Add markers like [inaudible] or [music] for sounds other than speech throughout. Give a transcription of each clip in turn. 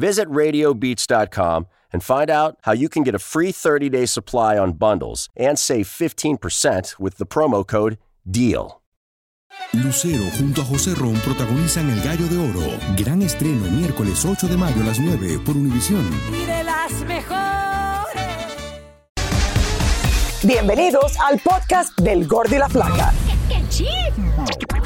Visit radiobeats.com and find out how you can get a free 30-day supply on bundles and save 15% with the promo code DEAL. Lucero junto a José Ron protagonizan El Gallo de Oro. Gran estreno miércoles 8 de mayo a las 9 por Univisión. Y de las mejores. Bienvenidos al podcast del Gordi y la Flaca.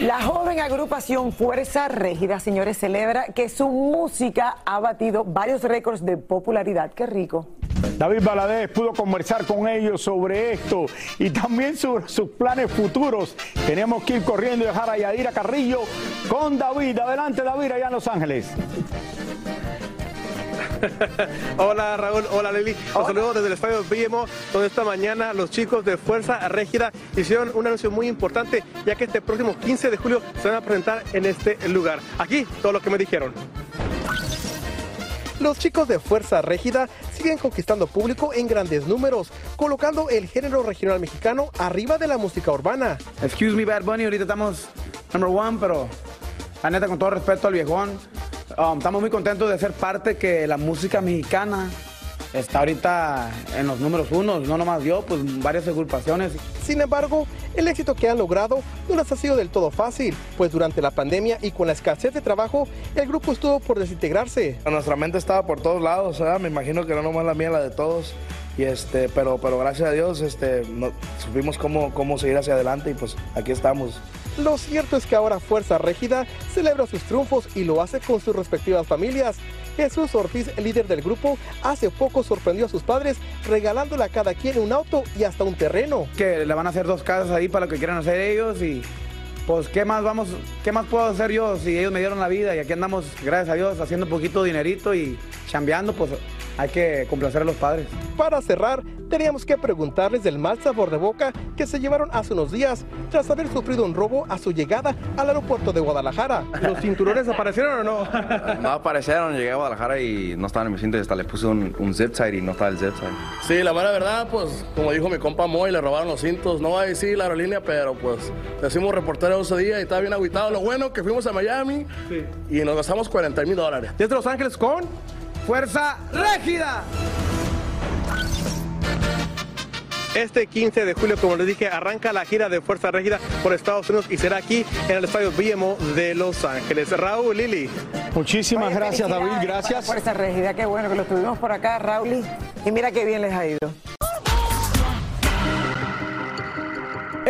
La joven agrupación Fuerza Régida, señores, celebra que su música ha batido varios récords de popularidad. Qué rico. David Valadez pudo conversar con ellos sobre esto y también sobre sus planes futuros. Teníamos que ir corriendo y dejar a Yadira Carrillo con David. Adelante, David, allá en Los Ángeles. [laughs] hola Raúl, hola Lili. Los saludo desde el estadio BMO, donde esta mañana los chicos de Fuerza Régida hicieron un anuncio muy importante, ya que este próximo 15 de julio se van a presentar en este lugar. Aquí, todo lo que me dijeron. Los chicos de Fuerza Régida siguen conquistando público en grandes números, colocando el género regional mexicano arriba de la música urbana. Excuse me, Bad Bunny, ahorita estamos number one, pero la neta, con todo respeto al viejón, um, estamos muy contentos de ser parte que la música mexicana está ahorita en los números unos, no nomás yo, pues varias agrupaciones. Sin embargo, el éxito que han logrado no les ha sido del todo fácil, pues durante la pandemia y con la escasez de trabajo, el grupo estuvo por desintegrarse. Nuestra mente estaba por todos lados, me imagino que no nomás la mía, la de todos. Y este, pero, pero gracias a Dios este, no- supimos cómo, cómo seguir hacia adelante y pues aquí estamos. Lo cierto es que ahora Fuerza Régida celebra sus triunfos y lo hace con sus respectivas familias. Jesús Ortiz, el líder del grupo, hace poco sorprendió a sus padres regalándole a cada quien un auto y hasta un terreno. Que le van a hacer dos casas ahí para lo que quieran hacer ellos y pues qué más vamos, qué más puedo hacer yo si ellos me dieron la vida y aquí andamos, gracias a Dios, haciendo un poquito de dinerito y chambeando, pues hay que complacer a los padres. Para cerrar, teníamos que preguntarles del mal sabor de boca que se llevaron hace unos días tras haber sufrido un robo a su llegada al aeropuerto de Guadalajara. ¿Los cinturones [laughs] aparecieron o no? No aparecieron, llegué a Guadalajara y no estaban en mi cinto y hasta le puse un, un zip side y no estaba el zip side. Sí, la mera verdad, pues, como dijo mi compa Moy, le robaron los cintos. No va a decir la aerolínea, pero pues, decimos reportero ese día y estaba bien aguitado. Lo bueno que fuimos a Miami y nos gastamos 40 mil dólares. Desde Los Ángeles con Fuerza Régida. Este 15 de julio, como les dije, arranca la gira de Fuerza Régida por Estados Unidos y será aquí en el estadio BMO de Los Ángeles. Raúl, Lili. Muchísimas Oye, gracias, David. Gracias. Fuerza Régida, qué bueno que lo tuvimos por acá, Raúl. Y mira qué bien les ha ido.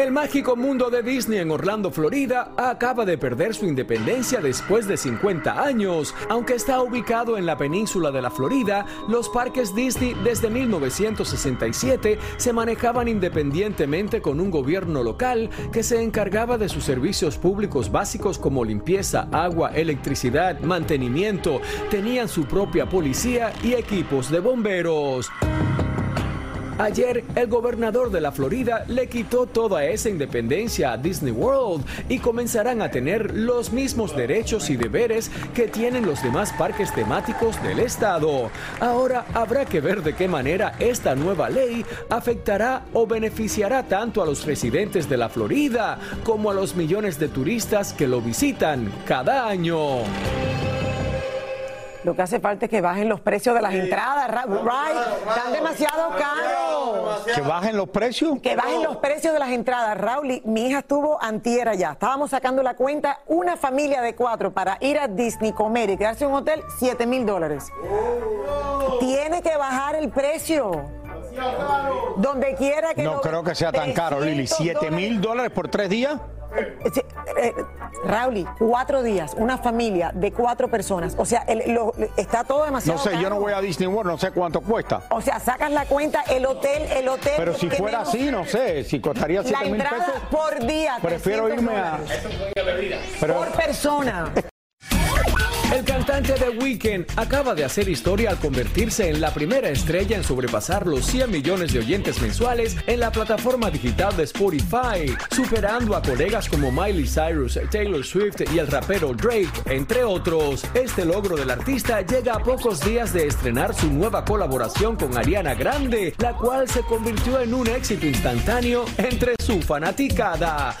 El mágico mundo de Disney en Orlando, Florida, acaba de perder su independencia después de 50 años. Aunque está ubicado en la península de la Florida, los parques Disney desde 1967 se manejaban independientemente con un gobierno local que se encargaba de sus servicios públicos básicos como limpieza, agua, electricidad, mantenimiento. Tenían su propia policía y equipos de bomberos. Ayer, el gobernador de la Florida le quitó toda esa independencia a Disney World y comenzarán a tener los mismos derechos y deberes que tienen los demás parques temáticos del estado. Ahora habrá que ver de qué manera esta nueva ley afectará o beneficiará tanto a los residentes de la Florida como a los millones de turistas que lo visitan cada año. Lo que hace falta es que bajen los precios de las entradas, ra- right? Están demasiado caros. Que bajen los precios. Que bajen los precios de las entradas. Raúl, y mi hija estuvo antier allá. Estábamos sacando la cuenta, una familia de cuatro para ir a Disney, comer y quedarse en un hotel, 7 mil dólares. Tiene que bajar el precio. Donde quiera que No lo- creo que sea tan caro, Lili. 300 ¿7 mil dólares por tres días? Sí, eh, Rauli, cuatro días, una familia de cuatro personas. O sea, el- lo- está todo No demasiado sé, yo no voy a Disney World, no sé cuánto cuesta. O sea, sacas la cuenta, el hotel, el hotel. Pero si fuera menos- así, no sé, si costaría La 7 mil pesos. por día. Prefiero 300 irme a. dólares. Pero, Por persona. El cantante The Weeknd acaba de hacer historia al convertirse en la primera estrella en sobrepasar los 100 millones de oyentes mensuales en la plataforma digital de Spotify, superando a colegas como Miley Cyrus, Taylor Swift y el rapero Drake, entre otros. Este logro del artista llega a pocos días de estrenar su nueva colaboración con Ariana Grande, la cual se convirtió en un éxito instantáneo entre su fanaticada.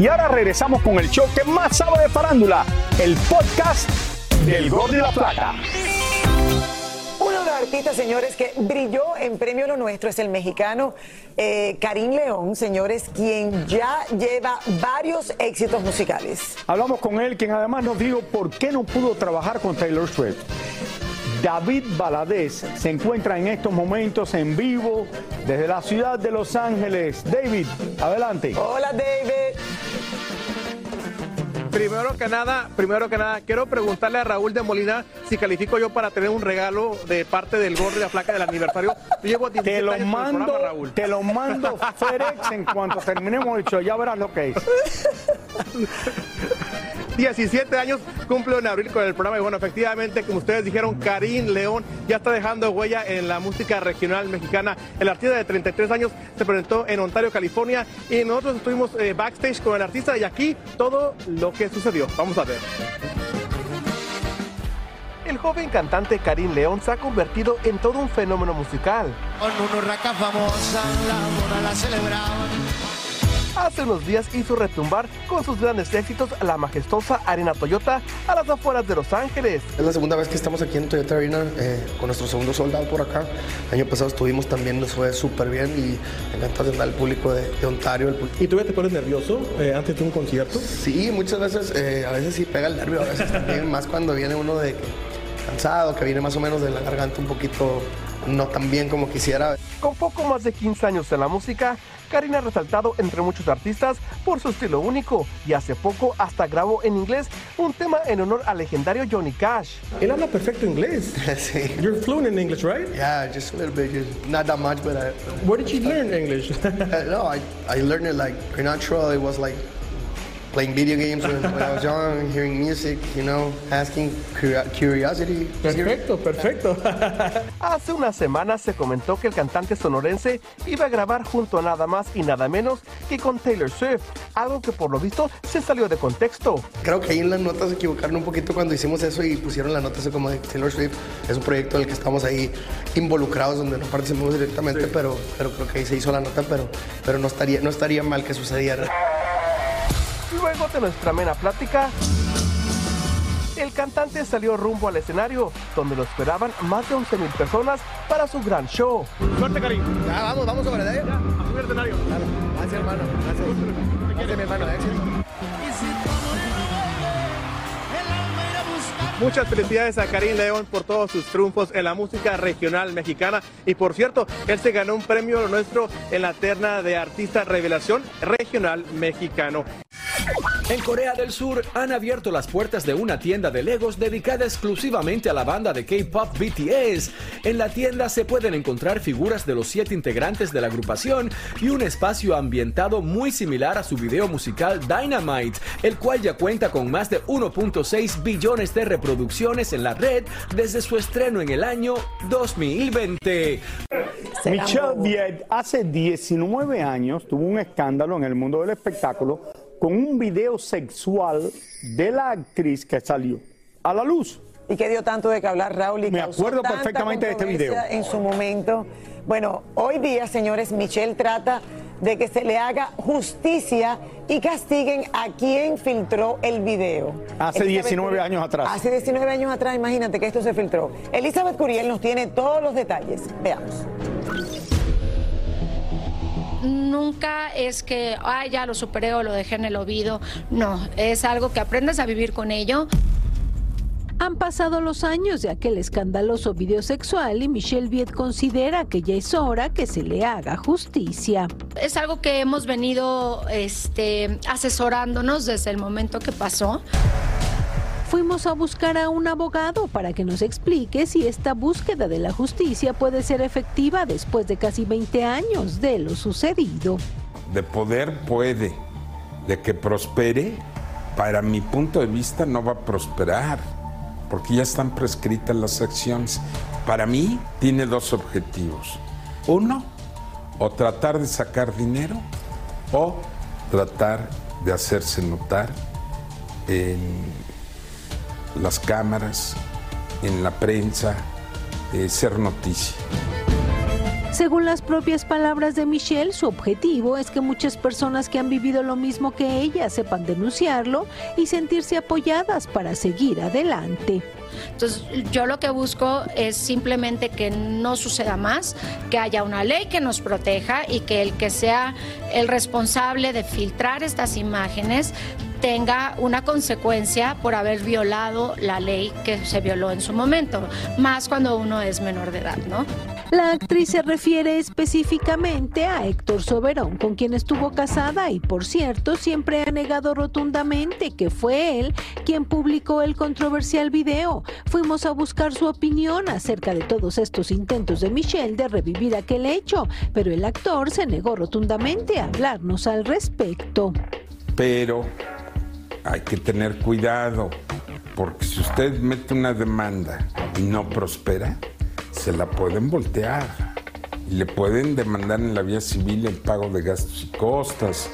Y ahora regresamos con el show que más sabe de farándula, el podcast del Gol de la Plata. Uno de los artistas, señores, que brilló en Premio Lo Nuestro es el mexicano eh, Karim León, señores, quien ya lleva varios éxitos musicales. Hablamos con él, quien además nos dijo por qué no pudo trabajar con Taylor Swift. David Valadez se encuentra en estos momentos en vivo desde la ciudad de Los Ángeles. David, adelante. Hola, David. Primero que nada, primero que nada, quiero preguntarle a Raúl de Molina si califico yo para tener un regalo de parte del gorro de la placa del aniversario. Llevo 17 Te lo mando, programa, Raúl. te lo mando FedEx en cuanto terminemos el show. Ya verás lo que es. [laughs] 17 años cumple en abril con el programa y bueno, efectivamente, como ustedes dijeron, Karim León ya está dejando huella en la música regional mexicana. El artista de 33 años se presentó en Ontario, California y nosotros estuvimos eh, backstage con el artista y aquí todo lo que sucedió. Vamos a ver. El joven cantante Karim León se ha convertido en todo un fenómeno musical. Con una raca famosa, la boda la celebraban. Hace unos días hizo retumbar con sus grandes éxitos la majestuosa Arena Toyota a las afueras de Los Ángeles. Es la segunda vez que estamos aquí en Toyota Arena eh, con nuestro segundo soldado por acá. El año pasado estuvimos también, nos fue súper bien y encantado de andar el público de, de Ontario. el pu- ¿Y tú ya te pones nervioso eh, antes de un concierto? Sí, muchas veces, eh, a veces sí pega el nervio, a veces también, [laughs] más cuando viene uno de cansado, que viene más o menos de la garganta un poquito no tan bien como quisiera. Con poco más de 15 años en la música, Karina ha resaltado entre muchos artistas por su estilo único y hace poco hasta grabó en inglés un tema en honor al legendario Johnny Cash. Él habla perfecto inglés. [laughs] sí. You're fluent in English, right? Yeah, just a little bit, just not that much, but I, Where did you learn English? [laughs] Uh, no, I, I learned it like natural. It was like playing video games when, when I was young, hearing music, you know, asking curio- curiosity. Perfecto, perfecto. [laughs] Hace unas semanas se comentó que el cantante sonorense iba a grabar junto a nada más y nada menos que con Taylor Swift, algo que por lo visto se salió de contexto. Creo que ahí en las notas se equivocaron un poquito cuando hicimos eso y pusieron la nota así como de Taylor Swift. Es un proyecto en el que estamos ahí involucrados, donde no participamos directamente, pero, pero creo que ahí se hizo la nota, pero, pero no, estaría, no estaría mal que sucediera. Luego de nuestra amena plática, el cantante salió rumbo al escenario, donde lo esperaban más de 11 mil personas para su gran show. Suerte, Karim. Ya, vamos, vamos sobre de ahí. Ya, a subir al escenario. Gracias, hermano. Gracias. Gracias, mi hermano. El buscar Muchas felicidades a Karim León por todos sus triunfos en la música regional mexicana. Y por cierto, él se ganó un premio nuestro en la terna de artista revelación regional mexicano. En Corea del Sur han abierto las puertas de una tienda de Legos dedicada exclusivamente a la banda de K-pop BTS. En la tienda se pueden encontrar figuras de los siete integrantes de la agrupación y un espacio ambientado muy similar a su video musical Dynamite, el cual ya cuenta con más de 1.6 billones de reproducciones en la red desde su estreno en el año 2020. Michelle Viet hace 19 años tuvo un escándalo en el mundo del espectáculo con un video sexual de la actriz que salió a la luz. Y que dio tanto de que hablar Raúl y Me acuerdo perfectamente de este video. En su momento. Bueno, hoy día, señores, Michelle trata de que se le haga justicia y castiguen a quien filtró el video. Hace 19 años atrás. Hace 19 años atrás, imagínate que esto se filtró. Elizabeth Curiel nos tiene todos los detalles. Veamos. Nunca es que, ay, ya lo superé o lo dejé en el olvido. No, es algo que aprendes a vivir con ello. Han pasado los años de aquel escandaloso video sexual y Michelle Viet considera que ya es hora que se le haga justicia. Es algo que hemos venido este, asesorándonos desde el momento que pasó. Fuimos a buscar a un abogado para que nos explique si esta búsqueda de la justicia puede ser efectiva después de casi 20 años de lo sucedido. De poder puede, de que prospere, para mi punto de vista no va a prosperar, porque ya están prescritas las acciones. Para mí tiene dos objetivos. Uno, o tratar de sacar dinero o tratar de hacerse notar en las cámaras, en la prensa, eh, ser noticia. Según las propias palabras de Michelle, su objetivo es que muchas personas que han vivido lo mismo que ella sepan denunciarlo y sentirse apoyadas para seguir adelante. Entonces, yo lo que busco es simplemente que no suceda más, que haya una ley que nos proteja y que el que sea el responsable de filtrar estas imágenes tenga una consecuencia por haber violado la ley que se violó en su momento, más cuando uno es menor de edad, ¿no? La actriz se refiere específicamente a Héctor Soberón, con quien estuvo casada y por cierto siempre ha negado rotundamente que fue él quien publicó el controversial video. Fuimos a buscar su opinión acerca de todos estos intentos de Michelle de revivir aquel hecho, pero el actor se negó rotundamente a hablarnos al respecto. Pero hay que tener cuidado, porque si usted mete una demanda y no prospera, se la pueden voltear. Y le pueden demandar en la vía civil el pago de gastos y costas.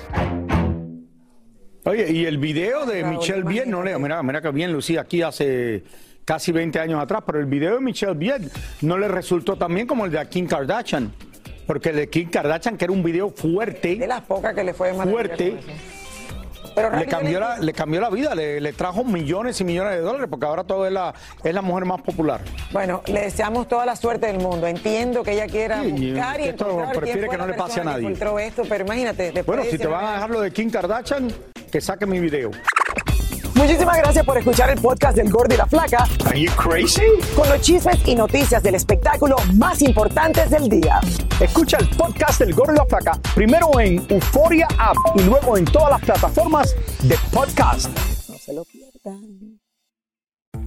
Oye, y el video de Michelle Viet, no leo, mira, mira que bien lucía aquí hace casi 20 años atrás, pero el video de Michelle Viet no le resultó tan bien como el de Kim Kardashian. Porque el de Kim Kardashian, que era un video fuerte. De las pocas que le fue de Fuerte. Le, cambió la, le cambió la vida, le, le trajo millones y millones de dólares, porque ahora todo es la, es la mujer más popular. Bueno, le deseamos toda la suerte del mundo. Entiendo que ella quiera Sí, y buscar y esto prefiere que no le pase a nadie. esto, pero imagínate. Bueno, si te 19 van a dejar lo de Kim Kardashian, que saque mi video. Muchísimas gracias por escuchar el podcast del Gordo y la Flaca. Are you crazy? Con los chismes y noticias del espectáculo más importantes del día. Escucha el podcast del Gordo y la Flaca primero en Euforia App y luego en todas las plataformas de podcast. No se lo pierdan.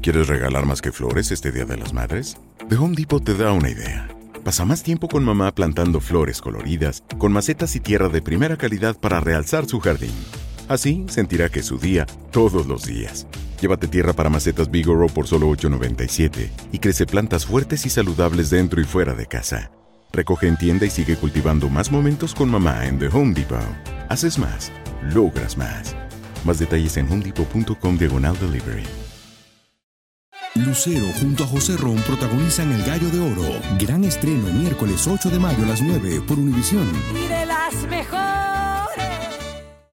¿Quieres regalar más que flores este Día de las Madres? The Home Depot te da una idea. Pasa más tiempo con mamá plantando flores coloridas, con macetas y tierra de primera calidad para realzar su jardín. Así sentirá que es su día todos los días. Llévate tierra para macetas Bigoro por solo $8.97 y crece plantas fuertes y saludables dentro y fuera de casa. Recoge en tienda y sigue cultivando más momentos con mamá en The Home Depot. Haces más, logras más. Más detalles en homedepot.com diagonal delivery. Lucero junto a José Ron protagonizan El Gallo de Oro. Gran estreno miércoles 8 de mayo a las 9 por Univisión. Y de las mejores.